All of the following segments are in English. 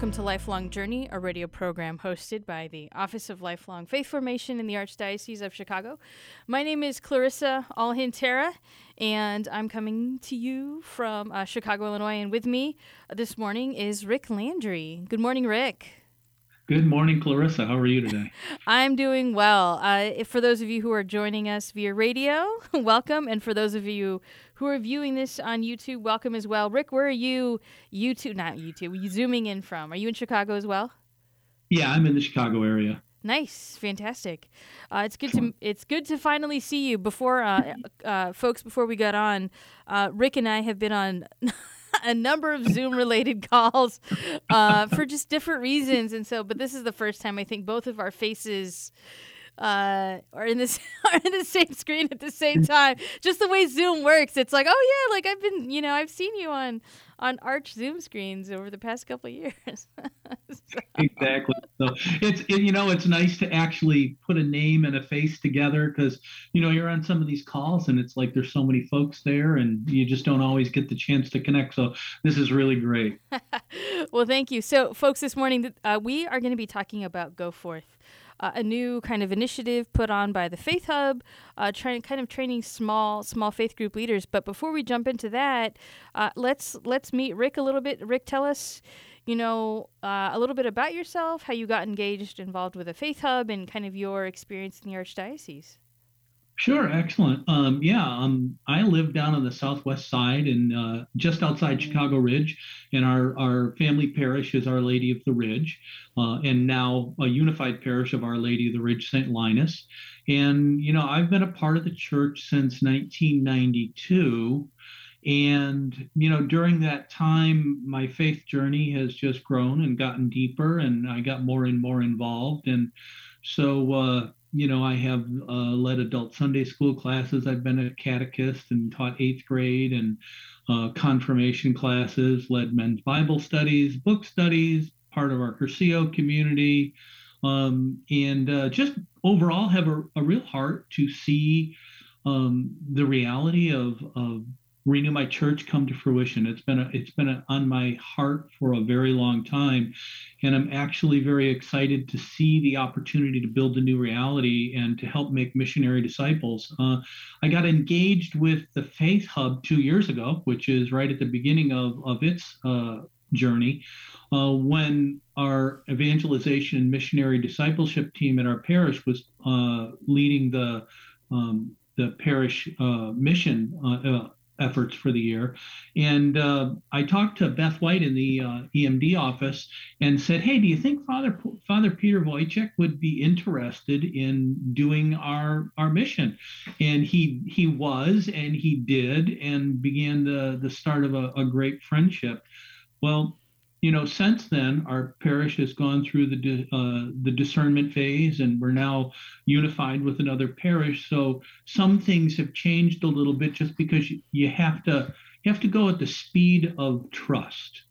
Welcome to Lifelong Journey, a radio program hosted by the Office of Lifelong Faith Formation in the Archdiocese of Chicago. My name is Clarissa Alcantara, and I'm coming to you from uh, Chicago, Illinois. And with me this morning is Rick Landry. Good morning, Rick. Good morning, Clarissa. How are you today? I'm doing well. Uh, for those of you who are joining us via radio, welcome. And for those of you who are viewing this on YouTube, welcome as well. Rick, where are you? YouTube, not YouTube. Are you zooming in from? Are you in Chicago as well? Yeah, I'm in the Chicago area. Nice, fantastic. Uh, it's good to it's good to finally see you. Before, uh, uh, folks, before we got on, uh, Rick and I have been on. a number of Zoom related calls uh, for just different reasons. And so, but this is the first time I think both of our faces uh, are in this are in the same screen at the same time. Just the way Zoom works, it's like, oh yeah, like I've been, you know, I've seen you on on Arch Zoom screens over the past couple of years. so. Exactly. So it's it, you know it's nice to actually put a name and a face together because you know you're on some of these calls and it's like there's so many folks there and you just don't always get the chance to connect. So this is really great. well, thank you. So, folks, this morning uh, we are going to be talking about Go Forth uh, a new kind of initiative put on by the Faith Hub, uh, trying kind of training small small faith group leaders. But before we jump into that, uh, let's let's meet Rick a little bit. Rick, tell us, you know, uh, a little bit about yourself, how you got engaged, involved with the Faith Hub, and kind of your experience in the Archdiocese. Sure, excellent. Um, yeah, um, I live down on the southwest side and uh, just outside Chicago Ridge, and our our family parish is Our Lady of the Ridge, uh, and now a unified parish of Our Lady of the Ridge St. Linus. And you know, I've been a part of the church since 1992. And, you know, during that time, my faith journey has just grown and gotten deeper, and I got more and more involved. And so, uh, you know, I have uh, led adult Sunday school classes. I've been a catechist and taught eighth grade and uh, confirmation classes, led men's Bible studies, book studies, part of our Cursillo community, um, and uh, just overall have a, a, real heart to see um, the reality of, of renew my church come to fruition. It's been a, it's been a, on my heart for a very long time. And i'm actually very excited to see the opportunity to build a new reality and to help make missionary disciples. Uh, i got engaged with the faith hub two years ago which is right at the beginning of, of its uh, journey uh, when our evangelization and missionary discipleship team at our parish was uh, leading the um, the parish uh, mission uh, efforts for the year. And uh, I talked to Beth White in the uh, EMD office and said, "Hey, do you think Father Father Peter Wojcik would be interested in doing our our mission?" And he he was, and he did, and began the the start of a, a great friendship. Well, you know, since then, our parish has gone through the uh, the discernment phase, and we're now unified with another parish. So some things have changed a little bit, just because you, have to you have to go at the speed of trust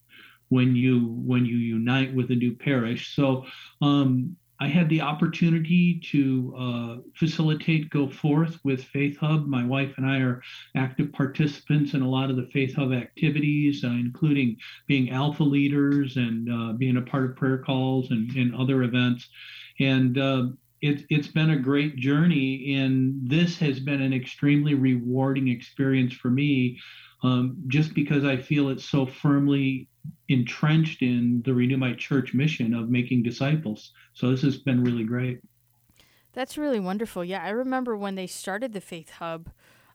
when you when you unite with a new parish. So um, I had the opportunity to uh, facilitate Go Forth with Faith Hub. My wife and I are active participants in a lot of the Faith Hub activities, uh, including being alpha leaders and uh, being a part of prayer calls and, and other events. And uh, it, it's been a great journey, and this has been an extremely rewarding experience for me um, just because I feel it's so firmly entrenched in the Renew My Church mission of making disciples. So this has been really great. That's really wonderful. Yeah, I remember when they started the Faith Hub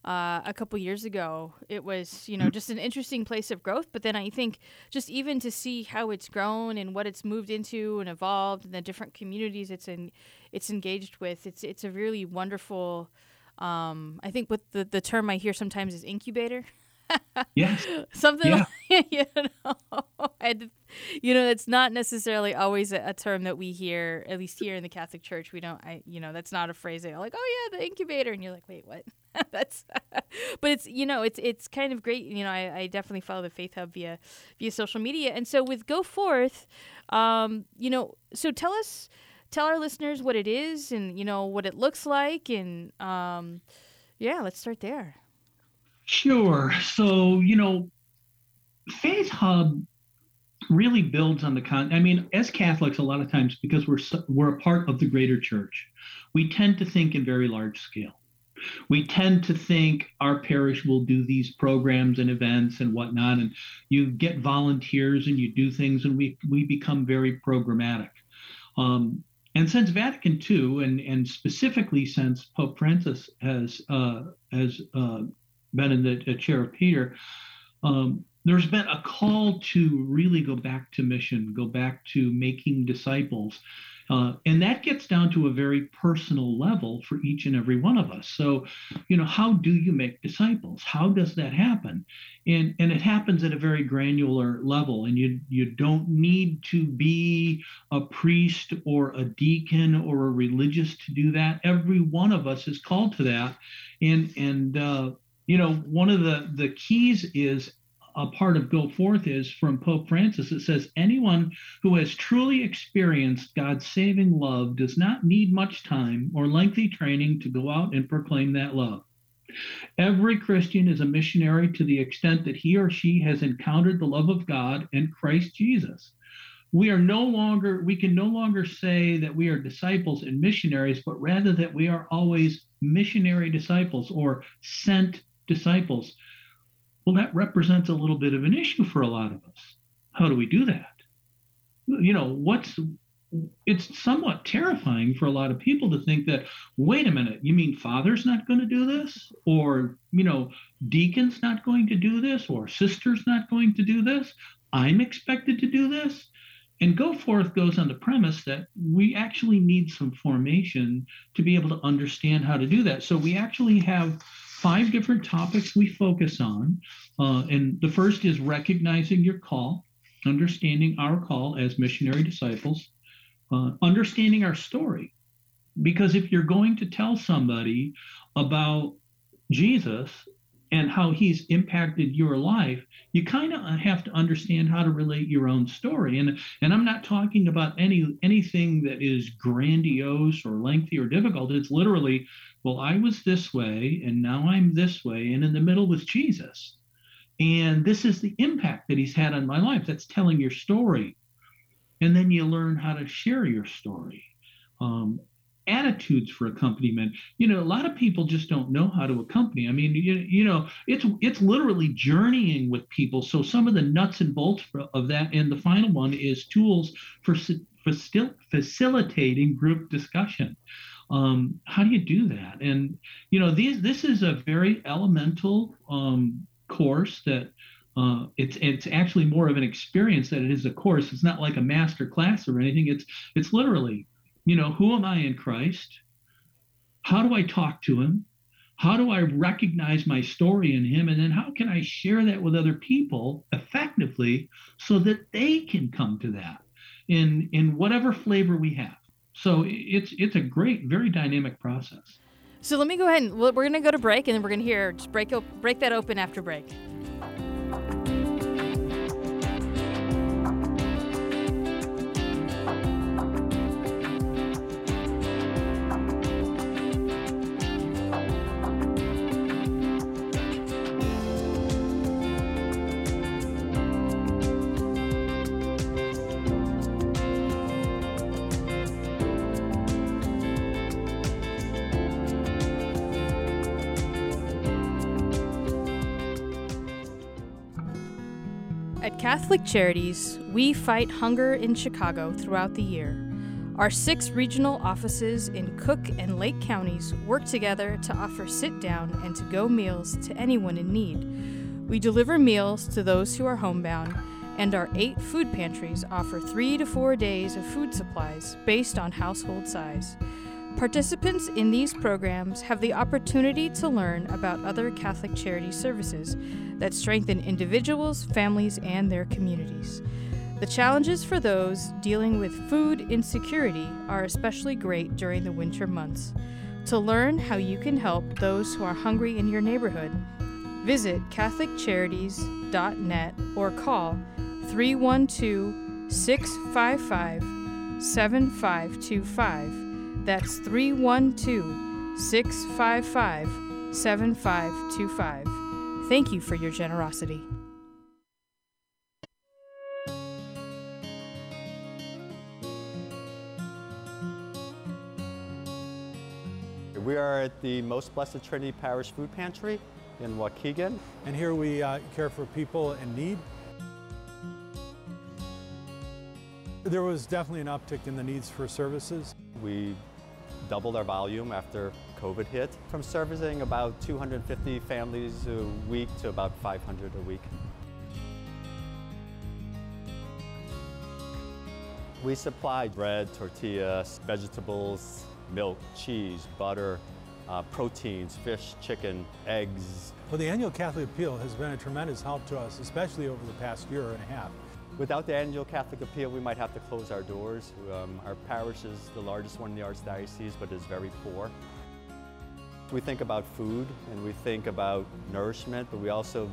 uh, a couple years ago. It was, you know, just an interesting place of growth. But then I think just even to see how it's grown and what it's moved into and evolved, and the different communities it's in, it's engaged with. It's it's a really wonderful. Um, I think what the the term I hear sometimes is incubator. yes. Something yeah. like, you know, and, you know, it's not necessarily always a, a, term that we hear, at least here in the Catholic Church. We don't, I, you know, that's not a phrase that like, oh yeah, the incubator, and you're like, wait, what? that's, but it's, you know, it's it's kind of great. You know, I, I definitely follow the Faith Hub via via social media, and so with Go Forth, um, you know, so tell us, tell our listeners what it is, and you know what it looks like, and um, yeah, let's start there. Sure. So, you know, Faith Hub really builds on the con. I mean, as Catholics, a lot of times because we're we're a part of the greater church, we tend to think in very large scale. We tend to think our parish will do these programs and events and whatnot, and you get volunteers and you do things, and we we become very programmatic. Um, and since Vatican II, and and specifically since Pope Francis has uh, has uh, been in the chair of Peter, um, there's been a call to really go back to mission, go back to making disciples. Uh, and that gets down to a very personal level for each and every one of us. So, you know, how do you make disciples? How does that happen? And and it happens at a very granular level. And you you don't need to be a priest or a deacon or a religious to do that. Every one of us is called to that. And and uh, you know, one of the, the keys is a part of Go Forth is from Pope Francis. It says, Anyone who has truly experienced God's saving love does not need much time or lengthy training to go out and proclaim that love. Every Christian is a missionary to the extent that he or she has encountered the love of God and Christ Jesus. We are no longer, we can no longer say that we are disciples and missionaries, but rather that we are always missionary disciples or sent disciples. Well, that represents a little bit of an issue for a lot of us. How do we do that? You know, what's it's somewhat terrifying for a lot of people to think that wait a minute you mean father's not going to do this or you know deacon's not going to do this or sister's not going to do this i'm expected to do this and go forth goes on the premise that we actually need some formation to be able to understand how to do that so we actually have five different topics we focus on. Uh, and the first is recognizing your call, understanding our call as missionary disciples, uh, understanding our story. Because if you're going to tell somebody about Jesus and how he's impacted your life, you kind of have to understand how to relate your own story. And and I'm not talking about any anything that is grandiose or lengthy or difficult. It's literally well, I was this way and now I'm this way. And in the middle was Jesus. And this is the impact that he's had on my life. That's telling your story. And then you learn how to share your story. Um, attitudes for accompaniment. You know, a lot of people just don't know how to accompany. I mean, you, you know, it's it's literally journeying with people. So some of the nuts and bolts of that, and the final one is tools for facilitating group discussion. Um, how do you do that? And you know, these this is a very elemental um, course that uh, it's it's actually more of an experience than it is a course. It's not like a master class or anything. It's it's literally, you know, who am I in Christ? How do I talk to Him? How do I recognize my story in Him? And then how can I share that with other people effectively so that they can come to that in in whatever flavor we have? So it's it's a great, very dynamic process. So let me go ahead and we're going to go to break, and then we're going to hear just break break that open after break. Charities, we fight hunger in Chicago throughout the year. Our six regional offices in Cook and Lake counties work together to offer sit down and to go meals to anyone in need. We deliver meals to those who are homebound, and our eight food pantries offer three to four days of food supplies based on household size. Participants in these programs have the opportunity to learn about other Catholic charity services that strengthen individuals, families, and their communities. The challenges for those dealing with food insecurity are especially great during the winter months. To learn how you can help those who are hungry in your neighborhood, visit CatholicCharities.net or call 312 655 7525 that's 312 655 7525. Thank you for your generosity. We are at the Most Blessed Trinity Parish Food Pantry in Waukegan. And here we uh, care for people in need. There was definitely an uptick in the needs for services. We doubled our volume after COVID hit, from servicing about 250 families a week to about 500 a week. We supply bread, tortillas, vegetables, milk, cheese, butter, uh, proteins, fish, chicken, eggs. Well, the annual Catholic Appeal has been a tremendous help to us, especially over the past year and a half. Without the annual Catholic appeal, we might have to close our doors. Um, our parish is the largest one in the Archdiocese, but is very poor. We think about food and we think about nourishment, but we also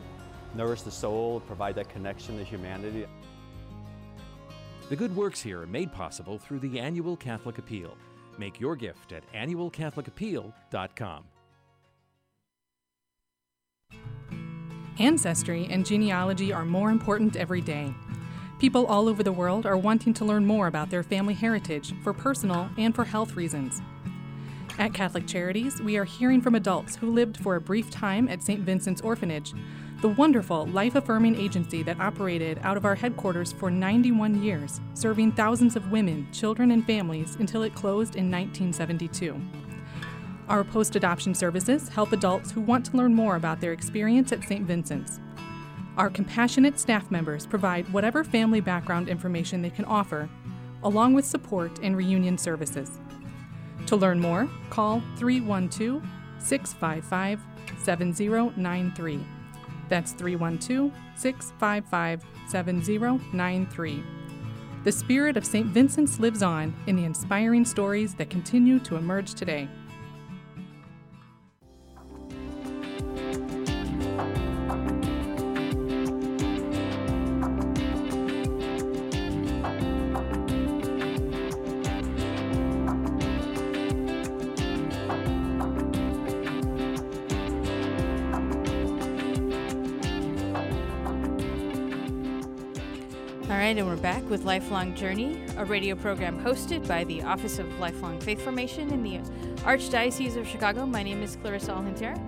nourish the soul, provide that connection to humanity. The good works here are made possible through the annual Catholic Appeal. Make your gift at annualcatholicappeal.com. Ancestry and genealogy are more important every day. People all over the world are wanting to learn more about their family heritage for personal and for health reasons. At Catholic Charities, we are hearing from adults who lived for a brief time at St. Vincent's Orphanage, the wonderful life affirming agency that operated out of our headquarters for 91 years, serving thousands of women, children, and families until it closed in 1972. Our post adoption services help adults who want to learn more about their experience at St. Vincent's. Our compassionate staff members provide whatever family background information they can offer, along with support and reunion services. To learn more, call 312 655 7093. That's 312 655 7093. The spirit of St. Vincent's lives on in the inspiring stories that continue to emerge today. Back with Lifelong Journey, a radio program hosted by the Office of Lifelong Faith Formation in the Archdiocese of Chicago. My name is Clarissa Alcantara,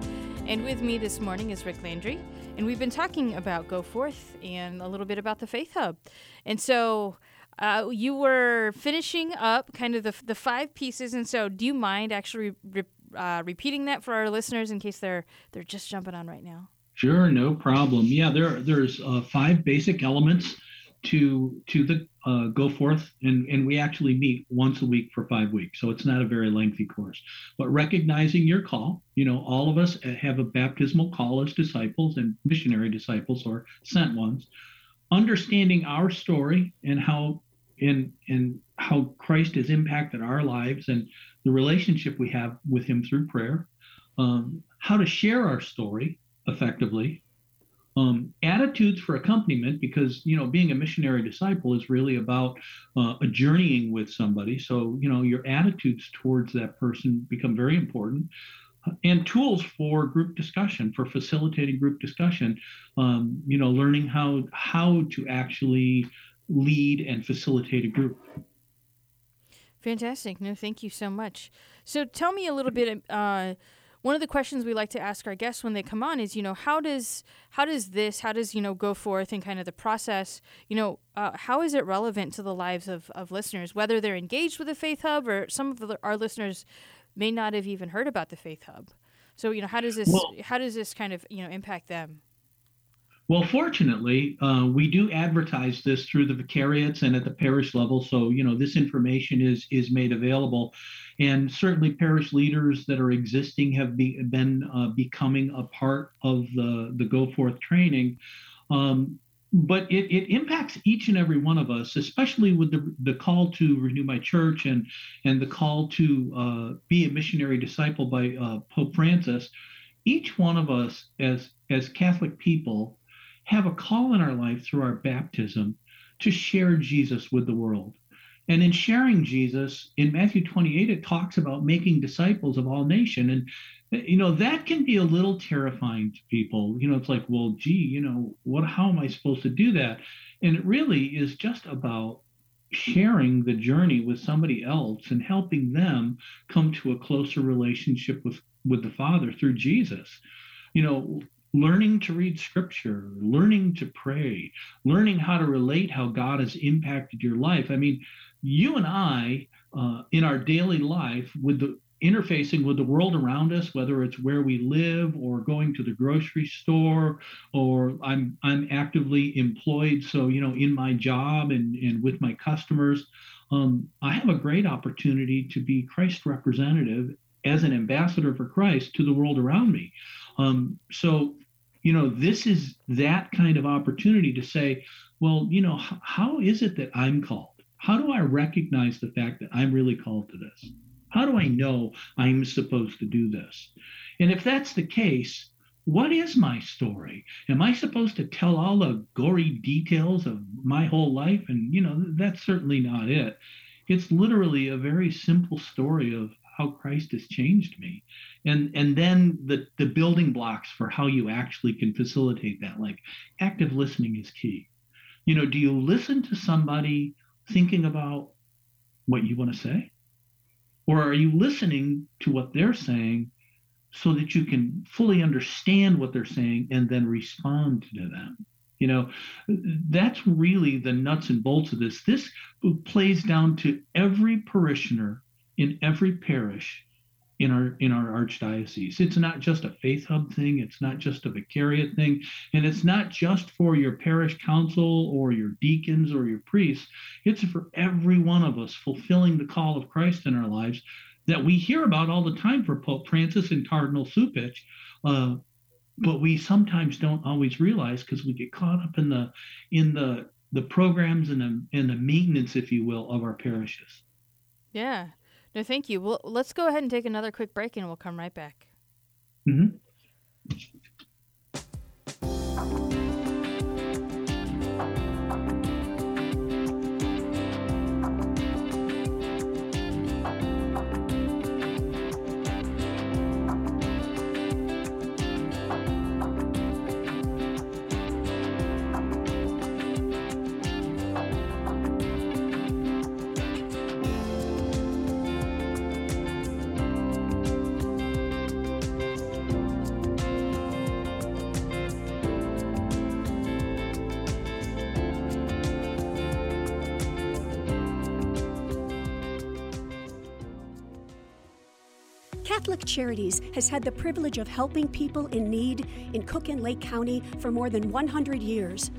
and with me this morning is Rick Landry, and we've been talking about Go Forth and a little bit about the Faith Hub. And so uh, you were finishing up kind of the, the five pieces, and so do you mind actually re- uh, repeating that for our listeners in case they're they're just jumping on right now? Sure, no problem. Yeah, there there's uh, five basic elements to to the uh, go forth and and we actually meet once a week for five weeks. So it's not a very lengthy course. But recognizing your call you know all of us have a baptismal call as disciples and missionary disciples or sent ones. Understanding our story and how and and how christ has impacted our lives and the relationship we have with him through prayer. Um, how to share our story effectively um, attitudes for accompaniment because you know being a missionary disciple is really about uh, a journeying with somebody. So you know your attitudes towards that person become very important. And tools for group discussion for facilitating group discussion um, you know learning how how to actually lead and facilitate a group. Fantastic. No thank you so much. So tell me a little bit uh, one of the questions we like to ask our guests when they come on is, you know, how does how does this, how does you know go forth and kind of the process, you know, uh, how is it relevant to the lives of, of listeners, whether they're engaged with the Faith Hub or some of the, our listeners may not have even heard about the Faith Hub. So you know, how does this well, how does this kind of you know impact them? Well, fortunately, uh, we do advertise this through the vicariates and at the parish level. So, you know, this information is is made available, and certainly parish leaders that are existing have be, been uh, becoming a part of the the Go Forth training. Um, but it, it impacts each and every one of us, especially with the, the call to renew my church and and the call to uh, be a missionary disciple by uh, Pope Francis. Each one of us, as as Catholic people, have a call in our life through our baptism to share Jesus with the world. And in sharing Jesus, in Matthew 28, it talks about making disciples of all nation. And you know, that can be a little terrifying to people. You know, it's like, well, gee, you know, what how am I supposed to do that? And it really is just about sharing the journey with somebody else and helping them come to a closer relationship with with the Father through Jesus. You know, learning to read scripture, learning to pray, learning how to relate how God has impacted your life. I mean, you and I, uh, in our daily life, with the interfacing with the world around us, whether it's where we live or going to the grocery store, or I'm I'm actively employed, so you know, in my job and, and with my customers, um, I have a great opportunity to be Christ representative as an ambassador for Christ to the world around me. Um, so you know, this is that kind of opportunity to say, well, you know, h- how is it that I'm called? How do I recognize the fact that I'm really called to this? How do I know I'm supposed to do this? And if that's the case, what is my story? Am I supposed to tell all the gory details of my whole life? And, you know, that's certainly not it. It's literally a very simple story of how Christ has changed me. And and then the the building blocks for how you actually can facilitate that like active listening is key. You know, do you listen to somebody thinking about what you want to say? Or are you listening to what they're saying so that you can fully understand what they're saying and then respond to them? You know, that's really the nuts and bolts of this. This plays down to every parishioner in every parish in our in our archdiocese. It's not just a faith hub thing, it's not just a vicariate thing, and it's not just for your parish council or your deacons or your priests. It's for every one of us fulfilling the call of Christ in our lives that we hear about all the time for Pope Francis and Cardinal Cupich. Uh, but we sometimes don't always realize because we get caught up in the in the the programs and the and the maintenance, if you will, of our parishes. Yeah, no, thank you. Well, let's go ahead and take another quick break and we'll come right back. Mm-hmm. Catholic Charities has had the privilege of helping people in need in Cook and Lake County for more than 100 years.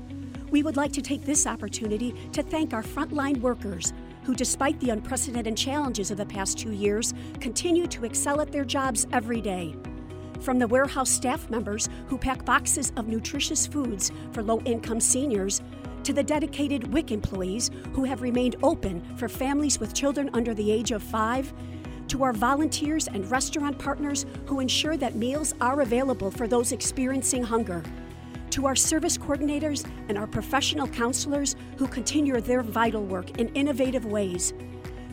We would like to take this opportunity to thank our frontline workers who, despite the unprecedented challenges of the past two years, continue to excel at their jobs every day. From the warehouse staff members who pack boxes of nutritious foods for low income seniors, to the dedicated WIC employees who have remained open for families with children under the age of five, to our volunteers and restaurant partners who ensure that meals are available for those experiencing hunger, to our service coordinators and our professional counselors who continue their vital work in innovative ways,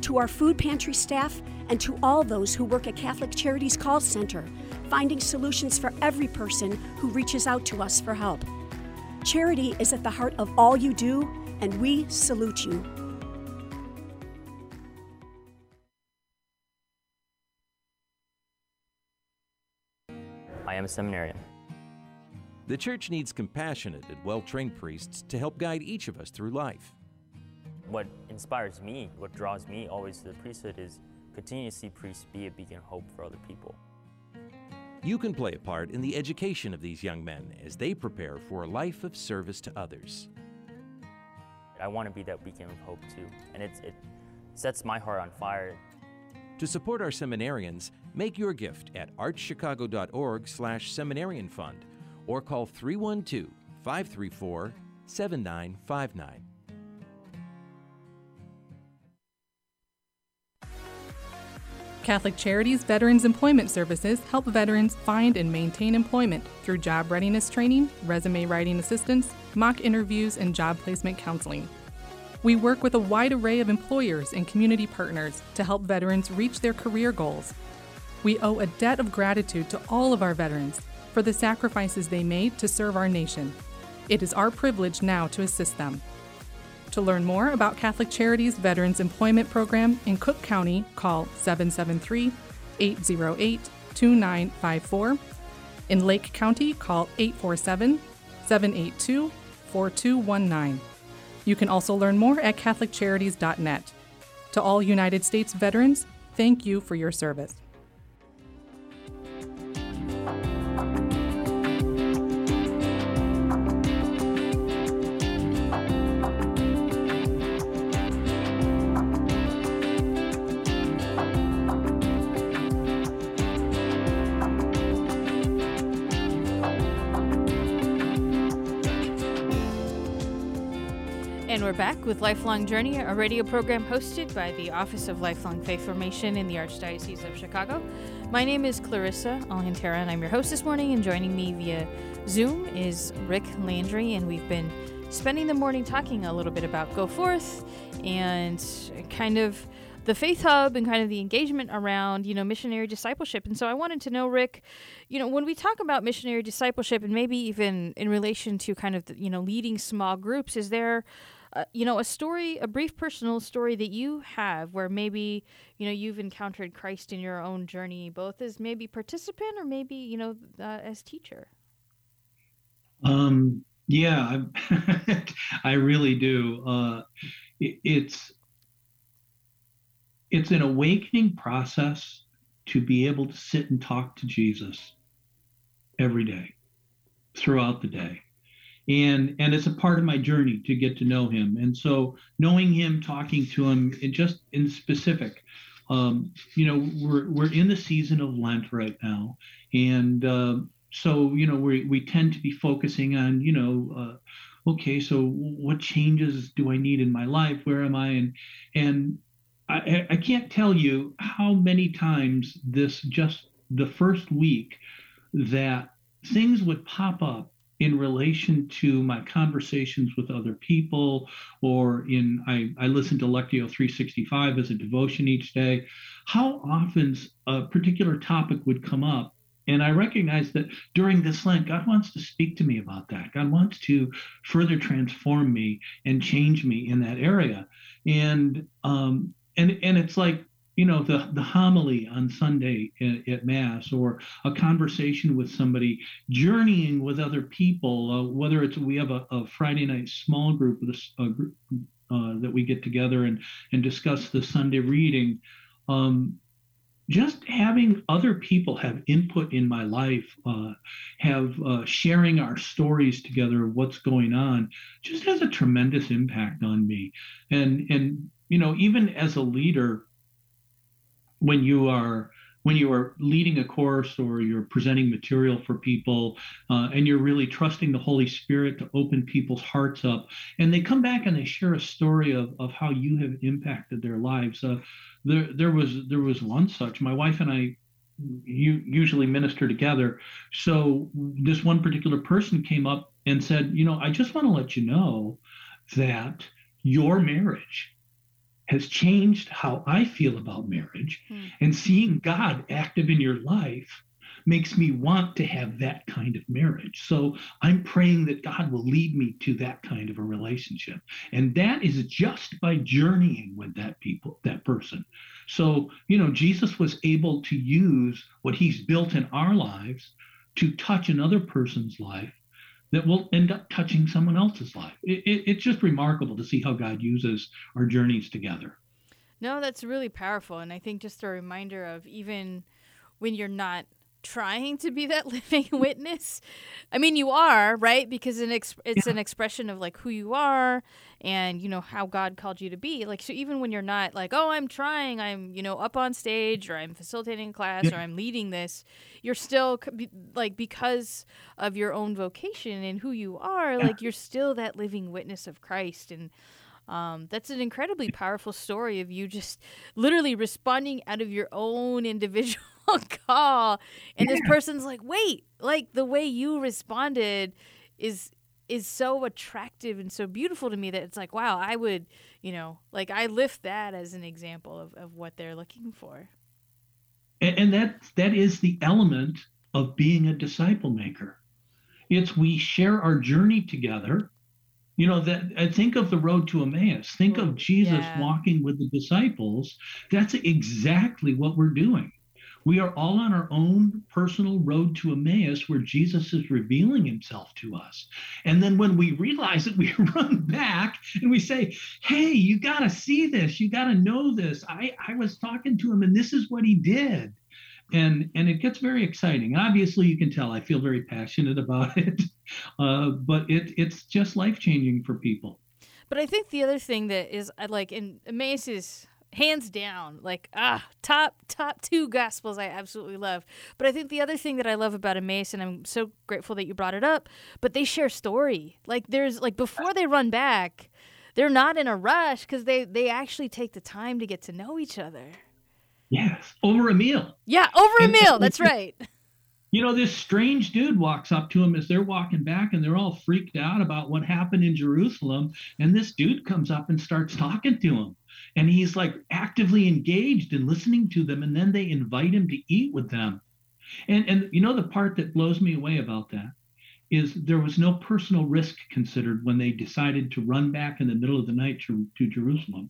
to our food pantry staff, and to all those who work at Catholic Charities Call Center, finding solutions for every person who reaches out to us for help. Charity is at the heart of all you do, and we salute you. Am a seminarian. The church needs compassionate and well trained priests to help guide each of us through life. What inspires me, what draws me always to the priesthood is continue to see priests be a beacon of hope for other people. You can play a part in the education of these young men as they prepare for a life of service to others. I want to be that beacon of hope too, and it, it sets my heart on fire. To support our seminarians, make your gift at archchicago.org slash seminarian fund or call 312 534 7959. Catholic Charities Veterans Employment Services help veterans find and maintain employment through job readiness training, resume writing assistance, mock interviews, and job placement counseling. We work with a wide array of employers and community partners to help veterans reach their career goals. We owe a debt of gratitude to all of our veterans for the sacrifices they made to serve our nation. It is our privilege now to assist them. To learn more about Catholic Charities Veterans Employment Program in Cook County, call 773 808 2954. In Lake County, call 847 782 4219. You can also learn more at CatholicCharities.net. To all United States veterans, thank you for your service. And we're back with Lifelong Journey, a radio program hosted by the Office of Lifelong Faith Formation in the Archdiocese of Chicago. My name is Clarissa Alcantara, and I'm your host this morning. And joining me via Zoom is Rick Landry, and we've been spending the morning talking a little bit about Go Forth and kind of the Faith Hub and kind of the engagement around, you know, missionary discipleship. And so I wanted to know, Rick, you know, when we talk about missionary discipleship and maybe even in relation to kind of, the, you know, leading small groups, is there, uh, you know, a story, a brief personal story that you have where maybe, you know, you've encountered Christ in your own journey, both as maybe participant or maybe, you know, uh, as teacher? Um, yeah, I, I really do. Uh, it, it's it's an awakening process to be able to sit and talk to Jesus every day, throughout the day. And and it's a part of my journey to get to know him. And so knowing him, talking to him, and just in specific, um, you know, we're we're in the season of Lent right now, and uh, so you know we we tend to be focusing on you know. Uh, okay so what changes do i need in my life where am i and and I, I can't tell you how many times this just the first week that things would pop up in relation to my conversations with other people or in I, I listen to lectio 365 as a devotion each day. How often a particular topic would come up and i recognize that during this lent god wants to speak to me about that. God wants to further transform me and change me in that area. And um, and and it's like you know the the homily on Sunday at, at, mass or a conversation with somebody journeying with other people uh, whether it's we have a, a, Friday night small group a, a group uh, that we get together and and discuss the Sunday reading um, just having other people have input in my life, uh, have uh, sharing our stories together of what's going on, just has a tremendous impact on me. And and you know, even as a leader, when you are when you are leading a course or you're presenting material for people uh, and you're really trusting the holy spirit to open people's hearts up and they come back and they share a story of, of how you have impacted their lives. Uh, there, there was there was one such. My wife and i you usually minister together. So this one particular person came up and said you know i just want to let you know that your marriage has changed how I feel about marriage. Mm. And seeing God active in your life makes me want to have that kind of marriage. So I'm praying that God will lead me to that kind of a relationship. And that is just by journeying with that people, that person. So, you know, Jesus was able to use what he's built in our lives to touch another person's life that will end up touching someone else's life. It, it, it's just remarkable to see how God uses our journeys together. No, that's really powerful. And I think just a reminder of even when you're not trying to be that living witness. I mean, you are, right? Because an ex- it's yeah. an expression of like who you are and, you know, how God called you to be. Like, so even when you're not like, oh, I'm trying, I'm, you know, up on stage or I'm facilitating class yeah. or I'm leading this, you're still like, because of your own vocation and who you are, yeah. like, you're still that living witness of Christ. And, um, that's an incredibly powerful story of you just literally responding out of your own individual call, and yeah. this person's like, "Wait, like the way you responded is is so attractive and so beautiful to me that it's like, wow, I would, you know, like I lift that as an example of, of what they're looking for." And, and that that is the element of being a disciple maker. It's we share our journey together you know that I think of the road to Emmaus. Think of Jesus yeah. walking with the disciples. That's exactly what we're doing. We are all on our own personal road to Emmaus where Jesus is revealing himself to us. And then when we realize it, we run back and we say, Hey, you got to see this. You got to know this. I, I was talking to him and this is what he did and and it gets very exciting. Obviously, you can tell I feel very passionate about it, uh, but it it's just life changing for people. But I think the other thing that is like in Emmaus is hands down like ah top top two gospels I absolutely love. But I think the other thing that I love about Emmaus, and I'm so grateful that you brought it up, but they share story. Like there's like before they run back, they're not in a rush because they they actually take the time to get to know each other. Yes, over a meal. Yeah, over a meal. That's right. You know, this strange dude walks up to him as they're walking back, and they're all freaked out about what happened in Jerusalem. And this dude comes up and starts talking to him. And he's like actively engaged and listening to them. And then they invite him to eat with them. And, and you know, the part that blows me away about that is there was no personal risk considered when they decided to run back in the middle of the night to, to Jerusalem.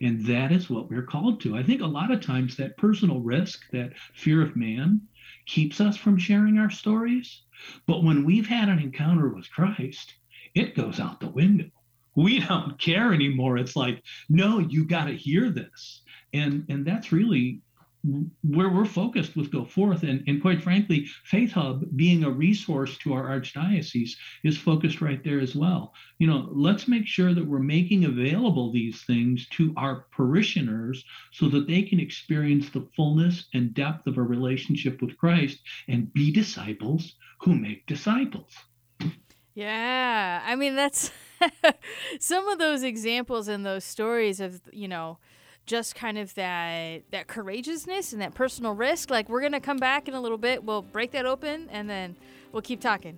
And that is what we're called to. I think a lot of times that personal risk, that fear of man, keeps us from sharing our stories. But when we've had an encounter with Christ, it goes out the window. We don't care anymore. It's like, no, you got to hear this. And, and that's really where we're focused with Go Forth. And, and quite frankly, Faith Hub, being a resource to our archdiocese, is focused right there as well. You know, let's make sure that we're making available these things to our parishioners so that they can experience the fullness and depth of a relationship with Christ and be disciples who make disciples. Yeah. I mean, that's some of those examples and those stories of, you know, just kind of that that courageousness and that personal risk. Like we're gonna come back in a little bit. We'll break that open and then we'll keep talking.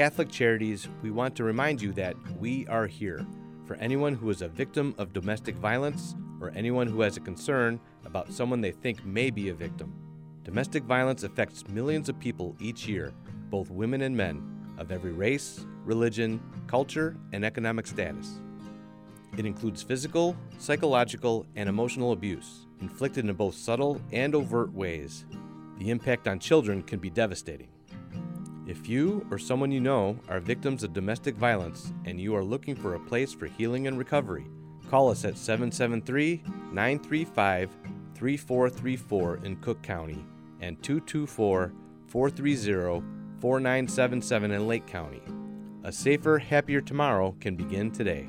Catholic Charities, we want to remind you that we are here for anyone who is a victim of domestic violence or anyone who has a concern about someone they think may be a victim. Domestic violence affects millions of people each year, both women and men, of every race, religion, culture, and economic status. It includes physical, psychological, and emotional abuse, inflicted in both subtle and overt ways. The impact on children can be devastating. If you or someone you know are victims of domestic violence and you are looking for a place for healing and recovery, call us at 773 935 3434 in Cook County and 224 430 4977 in Lake County. A safer, happier tomorrow can begin today.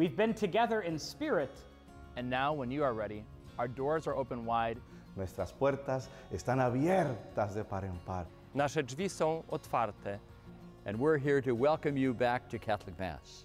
We've been together in spirit, and now, when you are ready, our doors are open wide. Nuestras puertas están abiertas de par en par. Nasze drzwi są otwarte. And we're here to welcome you back to Catholic Mass.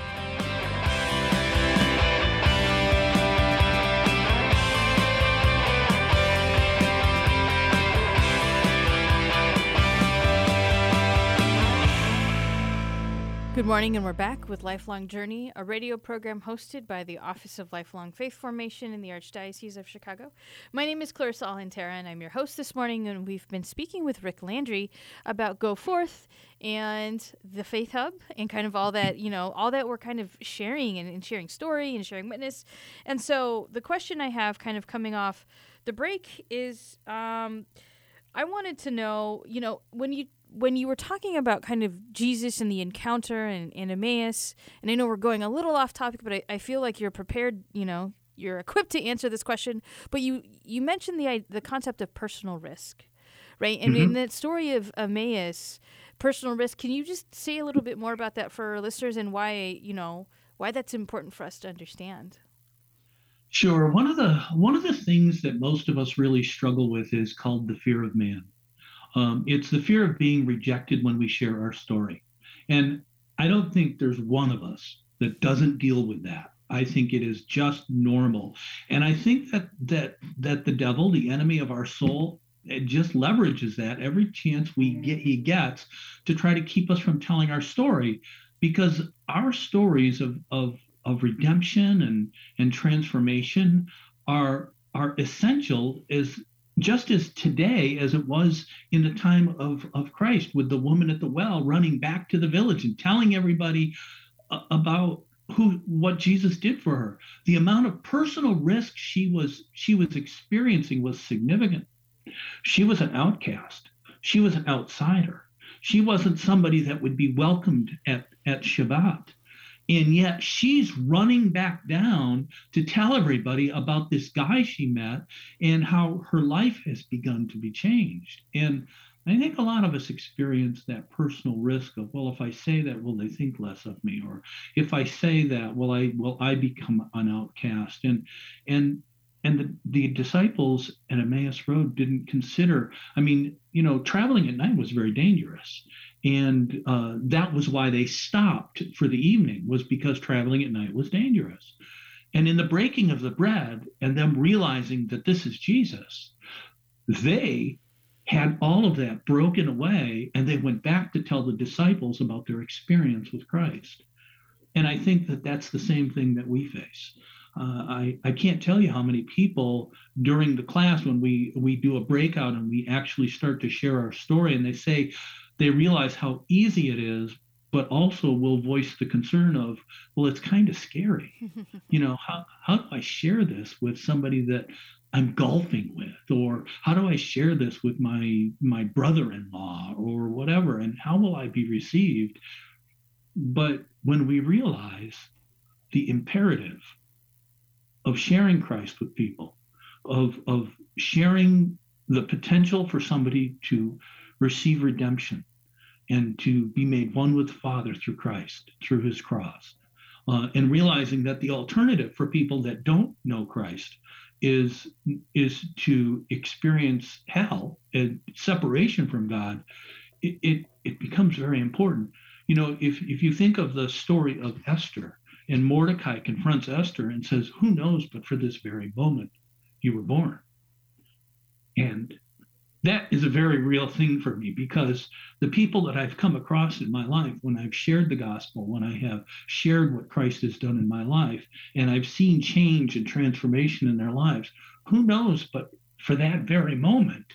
Morning, and we're back with Lifelong Journey, a radio program hosted by the Office of Lifelong Faith Formation in the Archdiocese of Chicago. My name is Clarissa Alcantara, and I'm your host this morning, and we've been speaking with Rick Landry about Go Forth and the Faith Hub and kind of all that, you know, all that we're kind of sharing and, and sharing story and sharing witness. And so the question I have kind of coming off the break is um, I wanted to know, you know, when you when you were talking about kind of Jesus and the encounter and, and Emmaus, and I know we're going a little off topic, but I, I feel like you're prepared, you know, you're equipped to answer this question. But you you mentioned the the concept of personal risk, right? And Mm-hmm. in that story of Emmaus, personal risk, can you just say a little bit more about that for our listeners and why you know why that's important for us to understand? Sure. One of the one of the things that most of us really struggle with is called the fear of man. Um, it's the fear of being rejected when we share our story, and I don't think there's one of us that doesn't deal with that. I think it is just normal, and I think that that that the devil, the enemy of our soul, it just leverages that every chance we get he gets to try to keep us from telling our story, because our stories of of of redemption and and transformation are are essential as just as today as it was in the time of of Christ with the woman at the well running back to the village and telling everybody uh, about who what Jesus did for her. The amount of personal risk she was she was experiencing was significant. She was an outcast. She was an outsider. She wasn't somebody that would be welcomed at at Shabbat and yet she's running back down to tell everybody about this guy she met and how her life has begun to be changed. And I think a lot of us experience that personal risk of, well, if I say that, will they think less of me? Or if I say that, will I will I become an outcast? And and and the, the disciples at Emmaus Road didn't consider, I mean, you know, traveling at night was very dangerous. And uh, that was why they stopped for the evening, was because traveling at night was dangerous. And in the breaking of the bread and them realizing that this is Jesus, they had all of that broken away and they went back to tell the disciples about their experience with Christ. And I think that that's the same thing that we face. Uh, I, I can't tell you how many people during the class when we we do a breakout and we actually start to share our story and they say they realize how easy it is but also will voice the concern of well it's kind of scary. You know how, how do i share this with somebody that i'm golfing with? Or how do i share this with my my brother-in-law or whatever? And how will i be received? But when we realize the imperative of sharing Christ with people, of of sharing the potential for somebody to receive redemption and to be made one with the Father through Christ, through his cross. Uh, and realizing that the alternative for people that don't know Christ is is to experience hell and separation from God, it, it, it becomes very important. You know, if, if you think of the story of Esther, and Mordecai confronts Esther and says, Who knows but for this very moment you were born? And that is a very real thing for me because the people that I've come across in my life, when I've shared the gospel, when I have shared what Christ has done in my life, and I've seen change and transformation in their lives, who knows but for that very moment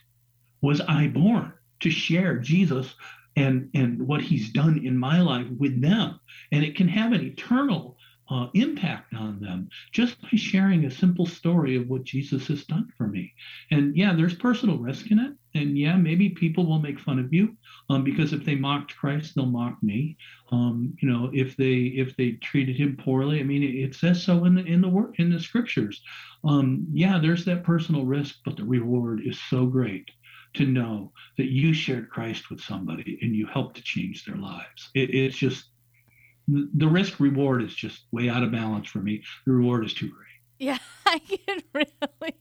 was I born to share Jesus and, and what he's done in my life with them. And it can have an eternal uh, impact on them just by sharing a simple story of what Jesus has done for me. And yeah, there's personal risk in it. And yeah, maybe people will make fun of you um, because if they mocked Christ, they'll mock me. Um, you know, if they if they treated him poorly, I mean, it, it says so in the in the work in the scriptures. Um, yeah, there's that personal risk, but the reward is so great to know that you shared Christ with somebody and you helped to change their lives. It, it's just the risk reward is just way out of balance for me. The reward is too great. Yeah, I can really.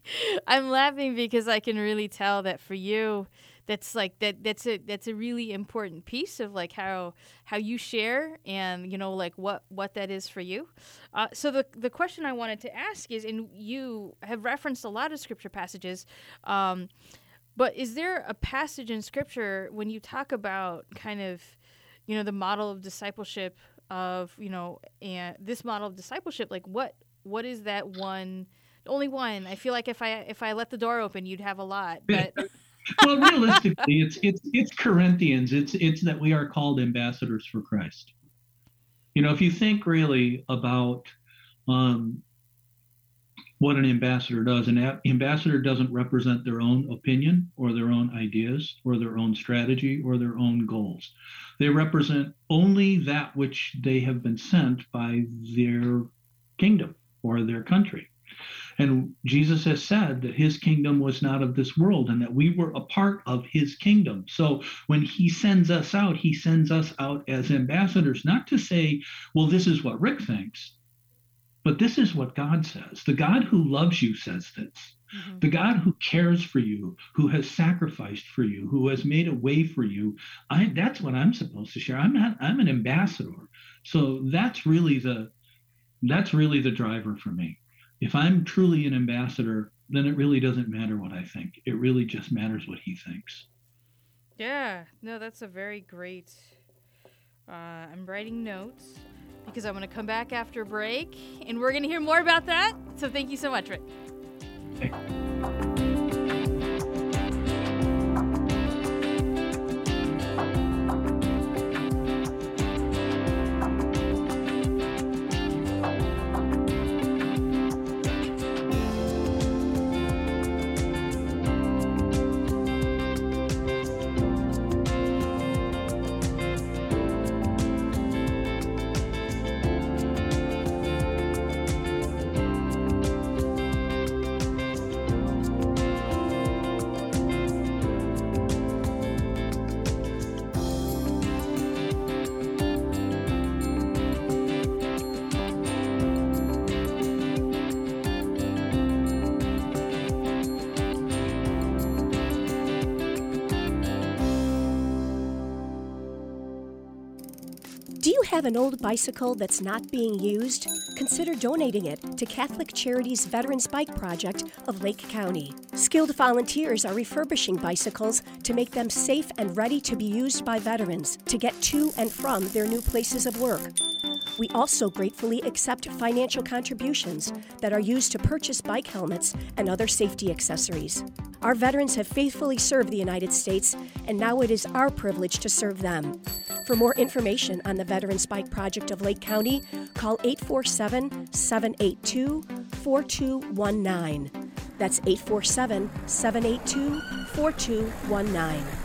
I'm laughing because I can really tell that for you, that's like that. That's a that's a really important piece of like how how you share and you know like what what that is for you. Uh, so the the question I wanted to ask is, and you have referenced a lot of scripture passages. Um, but is there a passage in scripture when you talk about kind of, you know, the model of discipleship of you know and this model of discipleship like what what is that one only one? I feel like if i if i let the door open you'd have a lot but well realistically it's it's it's corinthians. It's it's that we are called ambassadors for christ. You know if you think really about um what an ambassador does an ambassador doesn't represent their own opinion or their own ideas or their own strategy or their own goals they represent only that which they have been sent by their kingdom or their country. And Jesus has said that his kingdom was not of this world and that we were a part of his kingdom. So when he sends us out, he sends us out as ambassadors, not to say, well, this is what Rick thinks, but this is what God says. The God who loves you says this. Mm-hmm. The God who cares for you, who has sacrificed for you, who has made a way for you, I, that's what I'm supposed to share. I'm not, I'm an ambassador. So that's really the that's really the driver for me. If I'm truly an ambassador, then it really doesn't matter what I think. It really just matters what he thinks. Yeah, no, that's a very great. Uh, I'm writing notes because I'm going to come back after break and we're going to hear more about that. So thank you so much, Rick. have an old bicycle that's not being used? Consider donating it to Catholic Charities Veterans Bike Project of Lake County. Skilled volunteers are refurbishing bicycles to make them safe and ready to be used by veterans to get to and from their new places of work. We also gratefully accept financial contributions that are used to purchase bike helmets and other safety accessories. Our veterans have faithfully served the United States, and now it is our privilege to serve them. For more information on the Veterans Bike Project of Lake County, call 847 782 4219. That's 847 782 4219.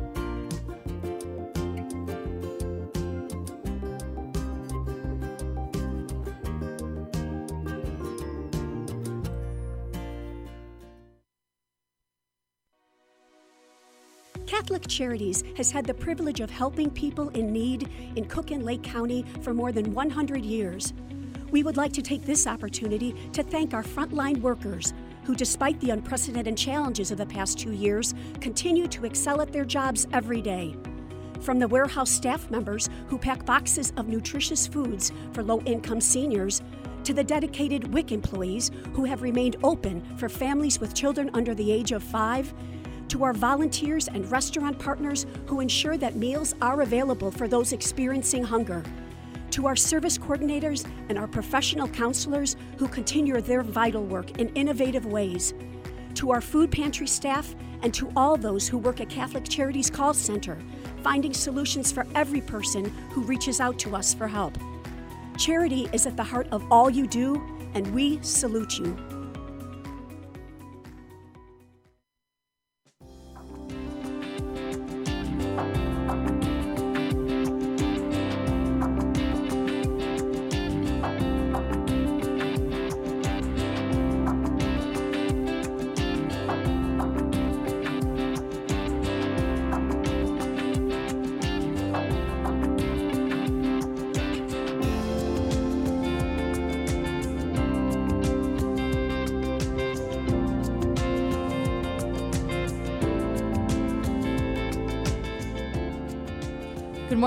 Catholic Charities has had the privilege of helping people in need in Cook and Lake County for more than 100 years. We would like to take this opportunity to thank our frontline workers who, despite the unprecedented challenges of the past two years, continue to excel at their jobs every day. From the warehouse staff members who pack boxes of nutritious foods for low income seniors, to the dedicated WIC employees who have remained open for families with children under the age of five, to our volunteers and restaurant partners who ensure that meals are available for those experiencing hunger, to our service coordinators and our professional counselors who continue their vital work in innovative ways, to our food pantry staff, and to all those who work at Catholic Charities Call Center, finding solutions for every person who reaches out to us for help. Charity is at the heart of all you do, and we salute you.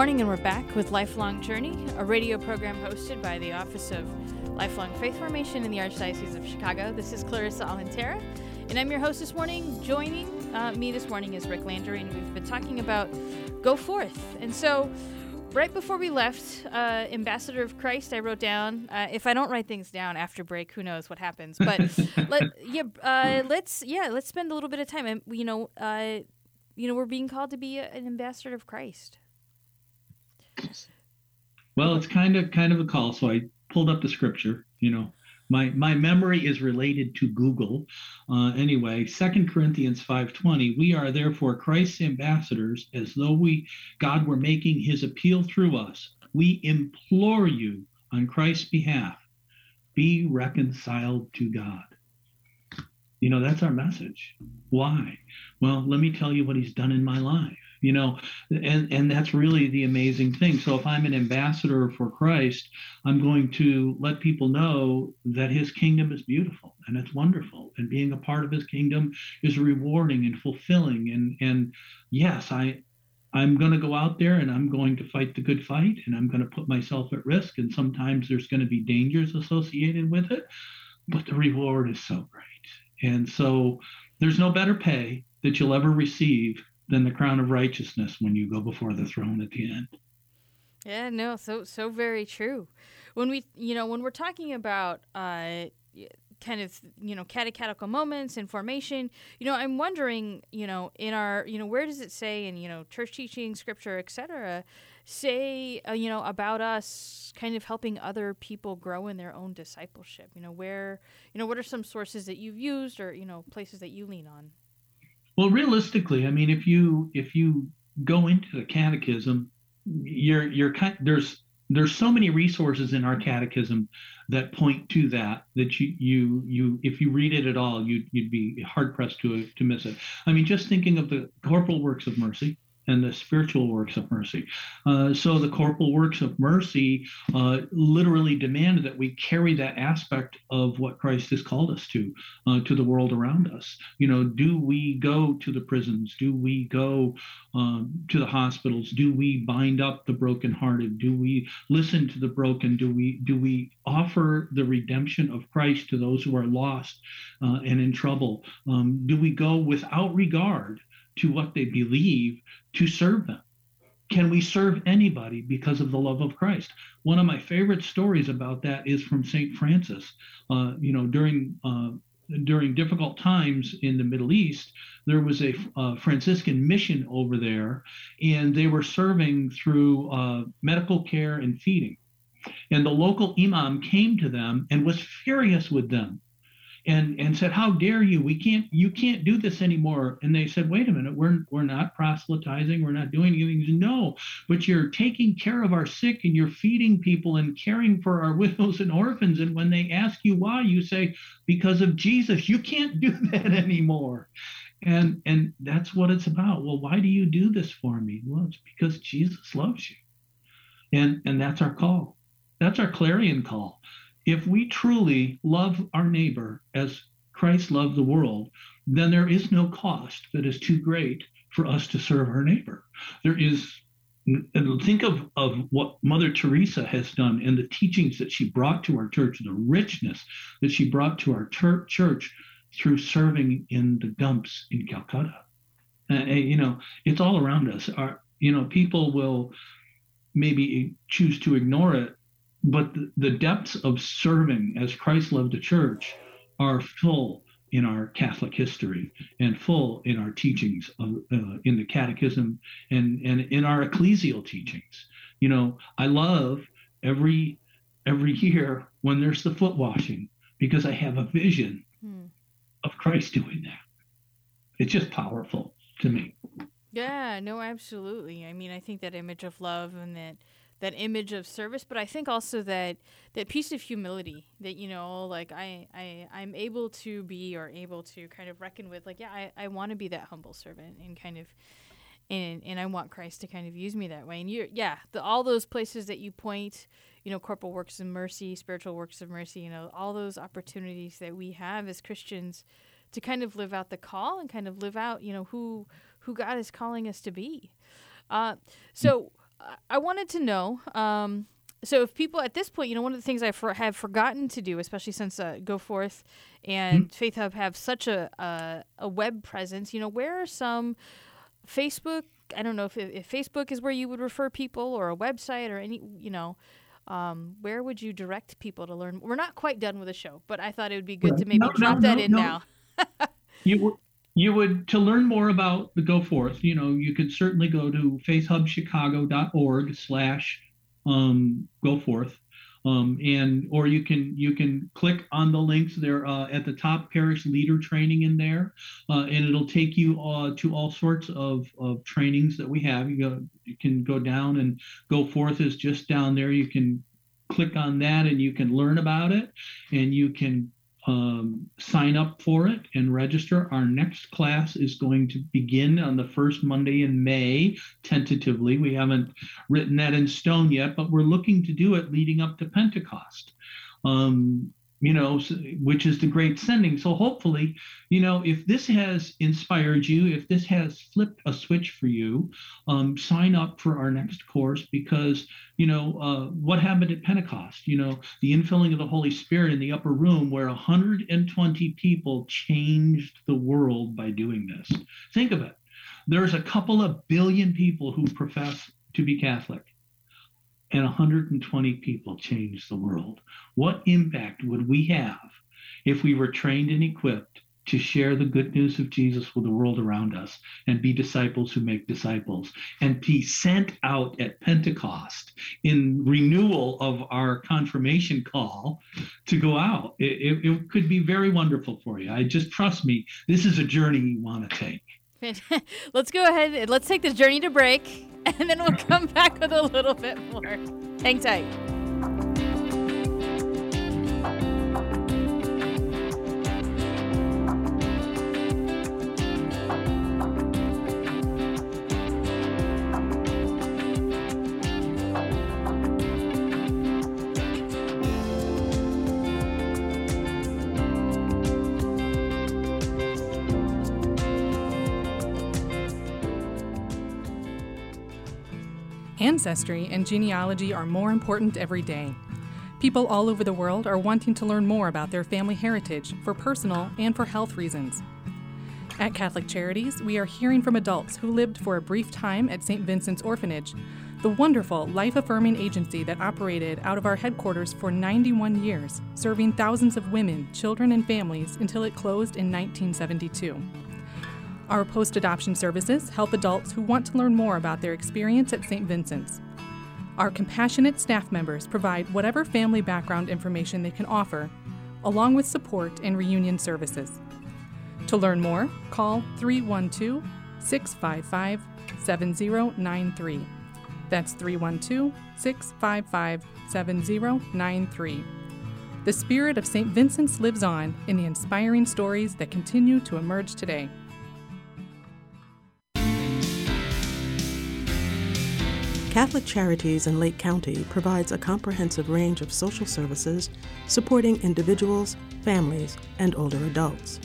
Morning, and we're back with Lifelong Journey, a radio program hosted by the Office of Lifelong Faith Formation in the Archdiocese of Chicago. This is Clarissa Alcantara, and I'm your host this morning. Joining uh, me this morning is Rick Landry, and we've been talking about Go Forth. And so, right before we left, uh, Ambassador of Christ, I wrote down. Uh, if I don't write things down after break, who knows what happens? But let yeah, uh, let's yeah, let's spend a little bit of time. And you know, uh, you know, we're being called to be a, an ambassador of Christ. Well, it's kind of kind of a call, so I pulled up the scripture. You know, my my memory is related to Google. Uh, anyway, Second Corinthians five twenty. We are therefore Christ's ambassadors, as though we God were making His appeal through us. We implore you on Christ's behalf, be reconciled to God. You know, that's our message. Why? Well, let me tell you what He's done in my life you know and and that's really the amazing thing. So if i'm an ambassador for christ i'm going to let people know that his kingdom is beautiful and it's wonderful and being a part of his kingdom is rewarding and fulfilling. And and yes i i'm going to go out there and i'm going to fight the good fight and i'm going to put myself at risk and sometimes there's going to be dangers associated with it but the reward is so great. And so there's no better pay that you'll ever receive than the crown of righteousness when you go before the throne at the end. Yeah, no, so so very true. When we, you know, when we're talking about uh, kind of, you know, catechetical moments and formation, you know, I'm wondering, you know, in our, you know, where does it say in, you know, church teaching, scripture, etc., say, uh, you know, about us kind of helping other people grow in their own discipleship? You know, where, you know, what are some sources that you've used or, you know, places that you lean on? Well, realistically, I mean, if you if you go into the catechism, you're you're kind there's there's so many resources in our catechism that point to that that you you you if you read it at all you'd you'd be hard pressed to to miss it. I mean, just thinking of the corporal works of mercy, and the spiritual works of mercy. Uh, so the corporal works of mercy uh, literally demand that we carry that aspect of what Christ has called us to, uh, to the world around us. You know, do we go to the prisons? Do we go um, to the hospitals? Do we bind up the brokenhearted? Do we listen to the broken? Do we do we offer the redemption of Christ to those who are lost uh, and in trouble? Um, do we go without regard? to what they believe to serve them. can we serve anybody because of the love of Christ? One of my favorite stories about that is from St. Francis. Uh, you know, during uh, during difficult times in the Middle East, there was a uh, Franciscan mission over there, and they were serving through uh, medical care and feeding. And the local imam came to them and was furious with them and and said how dare you? We can't you can't do this anymore. And they said wait a minute. We're we're not proselytizing. We're not doing anything. No but you're taking care of our sick and you're feeding people and caring for our widows and orphans. And when they ask you why you say because of jesus. You can't do that anymore. And and that's what it's about. Well why do you do this for me? Well it's because jesus loves you. And and that's our call. That's our clarion call if we truly love our neighbor as Christ loved the world, then there is no cost that is too great for us to serve our neighbor. There is think of, of what Mother Teresa has done and the teachings that she brought to our church, the richness that she brought to our ter- church through serving in the dumps in Calcutta. Uh, you know, it's all around us. Our, you know, people will maybe choose to ignore it but the, depths of serving as Christ loved the church are full in our Catholic history and full in our teachings of, uh, in the catechism and, and in our ecclesial teachings. You know, I love every every year when there's the foot washing because I have a vision hmm. of Christ doing that. It's just powerful to me. Yeah, no, absolutely. I mean, I think that image of love and that that image of service but i think also that that piece of humility that you know like i i i'm able to be or able to kind of reckon with like yeah i, I want to be that humble servant and kind of and and i want christ to kind of use me that way. And you yeah the, all those places that you point you know corporal works of mercy spiritual works of mercy you know all those opportunities that we have as christians to kind of live out the call and kind of live out you know who who god is calling us to be. Uh, so I wanted to know. Um, so if people at this point, you know, one of the things I for, have forgotten to do, especially since uh, Go Forth and mm-hmm. Faith Hub have such a, a, a web presence, you know, where are some Facebook? I don't know if, if Facebook is where you would refer people, or a website, or any, you know. Um, where would you direct people to learn? We're not quite done with the show, but I thought it would be good to maybe no, drop no, that no, in now. you you would to learn more about the go forth you know you could certainly go to faithhubchicago.org slash um, go forth. Um, and or you can you can click on the links there uh, at the top parish leader training in there. Uh, and it'll take you uh, to all sorts of, of trainings that we have. You go you can go down and go forth is just down there. You can click on that and you can learn about it and you can um, sign up for it and register. Our next class is going to begin on the first Monday in May, tentatively. We haven't written that in stone yet, but we're looking to do it leading up to Pentecost. Um, you know, which is the great sending. So hopefully, you know, if this has inspired you, if this has flipped a switch for you, um, sign up for our next course because, you know, uh, what happened at Pentecost? You know, the infilling of the Holy Spirit in the upper room where 120 people changed the world by doing this. Think of it. There's a couple of billion people who profess to be Catholic and 120 people changed the world. What impact would we have if we were trained and equipped to share the good news of Jesus with the world around us and be disciples who make disciples and be sent out at Pentecost in renewal of our confirmation call to go out. It, it, it could be very wonderful for you. I just trust me, this is a journey you want to take. let's go ahead and let's take this journey to break and then we'll come back with a little bit more. Hang tight. Ancestry and genealogy are more important every day. People all over the world are wanting to learn more about their family heritage for personal and for health reasons. At Catholic Charities, we are hearing from adults who lived for a brief time at St. Vincent's Orphanage, the wonderful life affirming agency that operated out of our headquarters for 91 years, serving thousands of women, children, and families until it closed in 1972. Our post adoption services help adults who want to learn more about their experience at St. Vincent's. Our compassionate staff members provide whatever family background information they can offer, along with support and reunion services. To learn more, call 312 655 7093. That's 312 655 7093. The spirit of St. Vincent's lives on in the inspiring stories that continue to emerge today. Catholic Charities in Lake County provides a comprehensive range of social services supporting individuals, families, and older adults.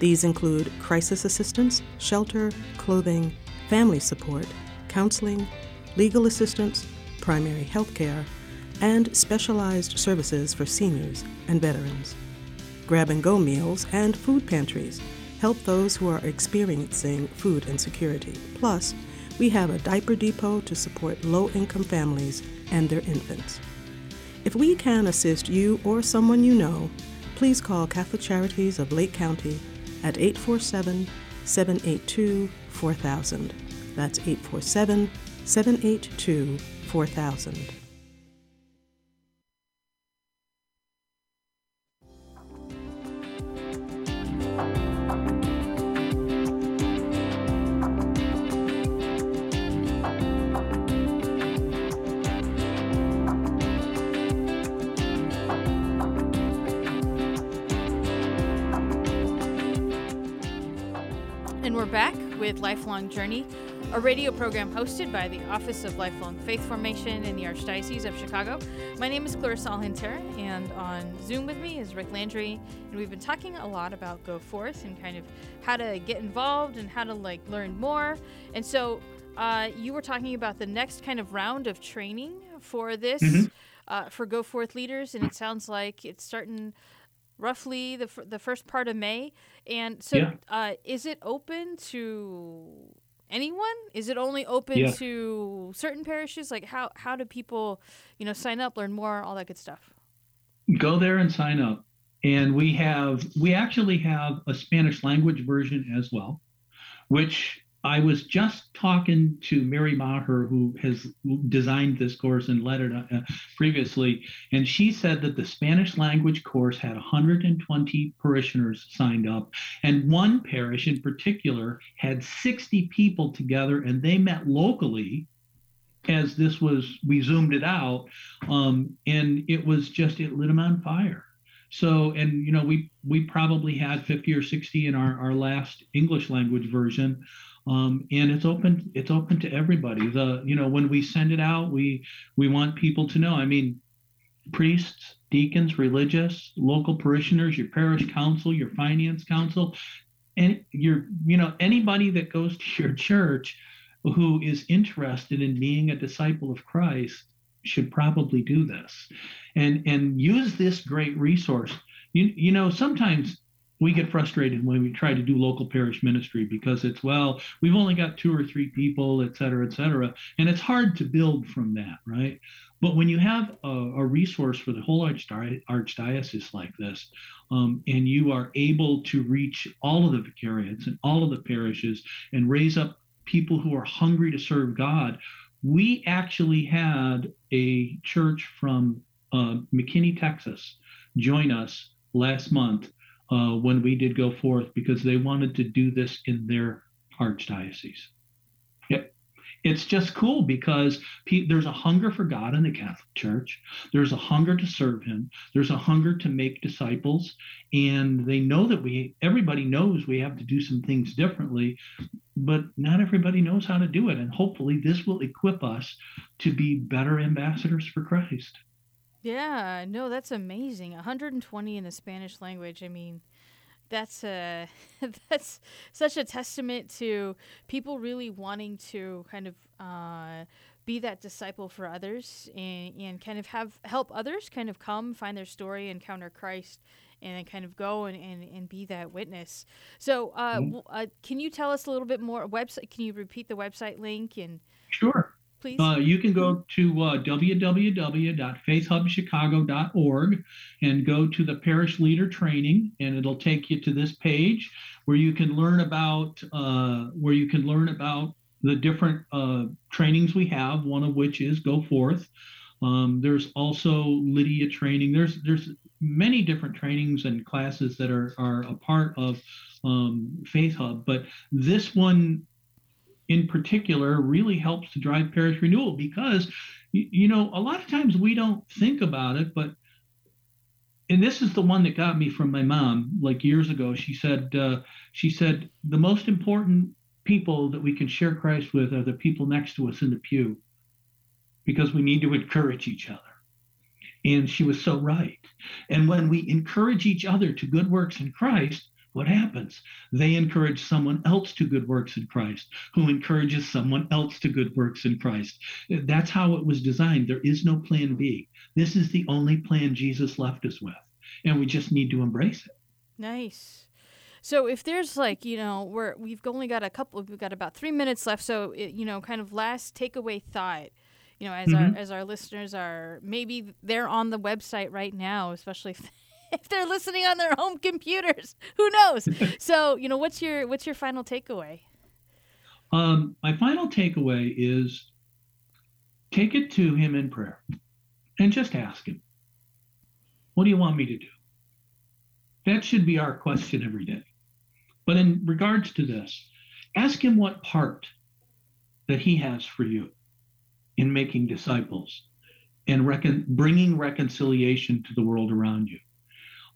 These include crisis assistance, shelter, clothing, family support, counseling, legal assistance, primary health care, and specialized services for seniors and veterans. Grab and go meals and food pantries help those who are experiencing food insecurity. Plus, we have a diaper depot to support low income families and their infants. If we can assist you or someone you know, please call Catholic Charities of Lake County at 847 782 4000. That's 847 782 4000. Back with Lifelong Journey, a radio program hosted by the Office of Lifelong Faith Formation in the Archdiocese of Chicago. My name is Clarissa Alcantara, and on Zoom with me is Rick Landry, and we've been talking a lot about Go Forth and kind of how to get involved and how to like learn more. And so uh, you were talking about the next kind of round of training for this Mhm. uh, for Go Forth leaders, and it sounds like it's starting roughly the f- the first part of May. And so, Yeah. uh, is it open to anyone? Is it only open Yeah. to certain parishes? Like how how do people, you know, sign up, learn more, all that good stuff? go there and sign up and we have we actually have a spanish language version as well which i was just talking to mary maher who has designed this course and led it uh, previously and she said that the spanish language course had 120 parishioners signed up and one parish in particular had 60 people together and they met locally as this was we zoomed it out um, and it was just it lit them on fire. So and you know we we probably had 50 or 60 in our, our last english language version um, and it's open it's open to everybody. The you know when we send it out we we want people to know. I mean priests deacons religious local parishioners your parish council your finance council and your you know anybody that goes to your church who is interested in being a disciple of Christ should probably do this. And and use this great resource. You you know sometimes we get frustrated when we try to do local parish ministry because it's well we've only got two or three people et cetera et cetera and it's hard to build from that right but when you have a, a resource for the whole archdi- archdiocese like this um, and you are able to reach all of the vicariates and all of the parishes and raise up people who are hungry to serve God. We actually had a church from uh, McKinney, Texas, join us last month uh, when we did go forth because they wanted to do this in their archdiocese. Yep. It's just cool because pe- there's a hunger for God in the Catholic Church. There's a hunger to serve Him. There's a hunger to make disciples, and they know that we. Everybody knows we have to do some things differently, but not everybody knows how to do it. And hopefully, this will equip us to be better ambassadors for Christ. Yeah, no, that's amazing. 120 in the Spanish language. I mean, that's a that's such a testament to people really wanting to kind of uh, be that disciple for others and, and kind of have help others kind of come find their story encounter christ and then kind of go and, and, and be that witness so uh, Mhm. w- uh, can you tell us a little bit more website can you repeat the website link and Sure. Please. Uh, you can go to uh, www.faithhubchicago.org and go to the parish leader training, and it'll take you to this page where you can learn about uh, where you can learn about the different uh, trainings we have. One of which is Go Forth. Um, there's also Lydia training. There's there's many different trainings and classes that are are a part of um, Faith Hub, but this one in particular really helps to drive parish renewal because you, know a lot of times we don't think about it but and this is the one that got me from my mom like years ago. She said uh, she said the most important people that we can share christ with are the people next to us in the pew because we need to encourage each other. And she was so right. And when we encourage each other to good works in christ what happens? They encourage someone else to good works in Christ, who encourages someone else to good works in Christ. That's how it was designed. There is no plan B. This is the only plan Jesus left us with, and we just need to embrace it. Nice. So if there's like you know we're we've only got a couple we've got about three minutes left. So it, you know kind of last takeaway thought. You know as Mhm. our as our listeners are maybe they're on the website right now, especially if, if they're listening on their home computers. Who knows? so you know what's your what's your final takeaway? Um, my final takeaway is take it to him in prayer and just ask him, What do you want me to do? That should be our question every day. But in regards to this, ask him what part that he has for you in making disciples and recon- bringing reconciliation to the world around you.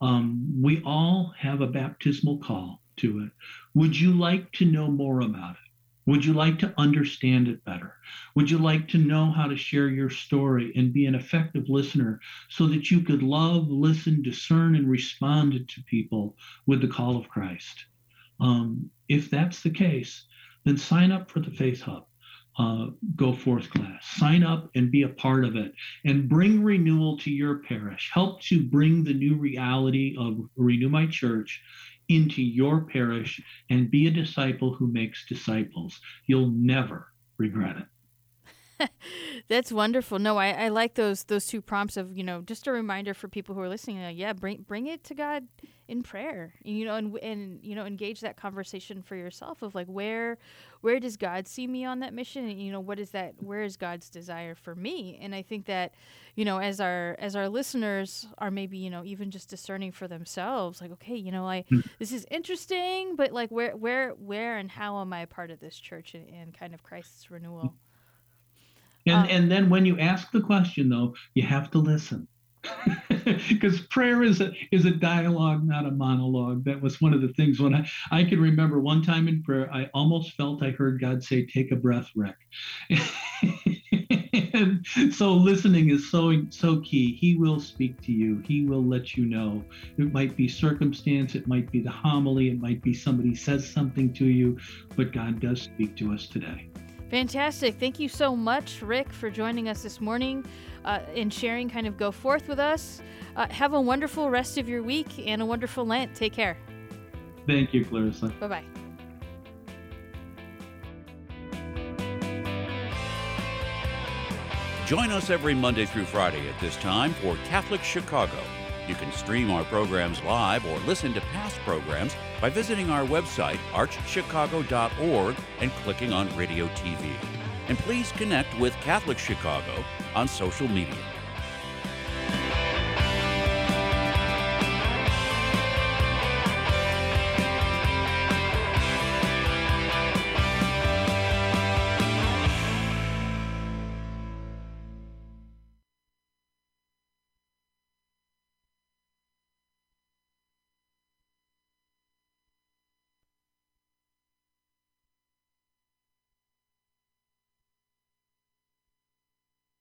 Um, we all have a baptismal call to it. Would you like to know more about it? Would you like to understand it better? Would you like to know how to share your story and be an effective listener so that you could love, listen, discern, and respond to people with the call of Christ? Um, if that's the case, then sign up for the Faith Hub. Uh, go forth class. Sign up and be a part of it and bring renewal to your parish. Help to bring the new reality of Renew My Church into your parish and be a disciple who makes disciples. You'll never regret it. That's wonderful. No, I, I like those those two prompts of you know just a reminder for people who are listening. Uh, yeah, bring bring it to God in prayer. You know, and and you know engage that conversation for yourself of like where where does God see me on that mission, and you know what is that where is God's desire for me? And I think that you know as our as our listeners are maybe you know even just discerning for themselves, like okay, you know, I this is interesting, but like where where where and how am I a part of this church and, and kind of Christ's renewal? And um, and then when you ask the question though, you have to listen. Because prayer is a is a dialogue, not a monologue. That was one of the things when I I can remember one time in prayer, I almost felt I heard God say, "Take a breath, Rick." and so listening is so so key. He will speak to you. He will let you know. It might be circumstance, it might be the homily, it might be somebody says something to you, but God does speak to us today. Fantastic. Thank you so much, Rick, for joining us this morning uh, and sharing kind of Go Forth with us. Uh, have a wonderful rest of your week and a wonderful Lent. Take care. Thank you, Clarissa. Bye bye. Join us every Monday through Friday at this time for Catholic Chicago. You can stream our programs live or listen to past programs by visiting our website, archchicago.org, and clicking on Radio TV. And please connect with Catholic Chicago on social media.